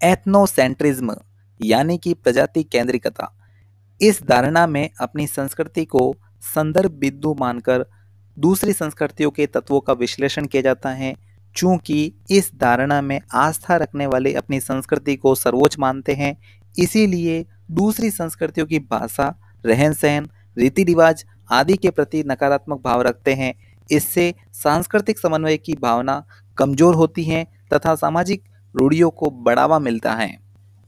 Ethnocentrism यानी कि प्रजाति केंद्रिकता, इस धारणा में अपनी संस्कृति को संदर्भ बिंदु मानकर दूसरी संस्कृतियों के तत्वों का विश्लेषण किया जाता है। चूँकि इस धारणा में आस्था रखने वाले अपनी संस्कृति को सर्वोच्च मानते हैं, इसीलिए दूसरी संस्कृतियों की भाषा रहन सहन रीति रिवाज आदि के प्रति नकारात्मक भाव रखते हैं। इससे सांस्कृतिक समन्वय की भावना कमज़ोर होती है तथा सामाजिक रूढ़ियों को बढ़ावा मिलता है।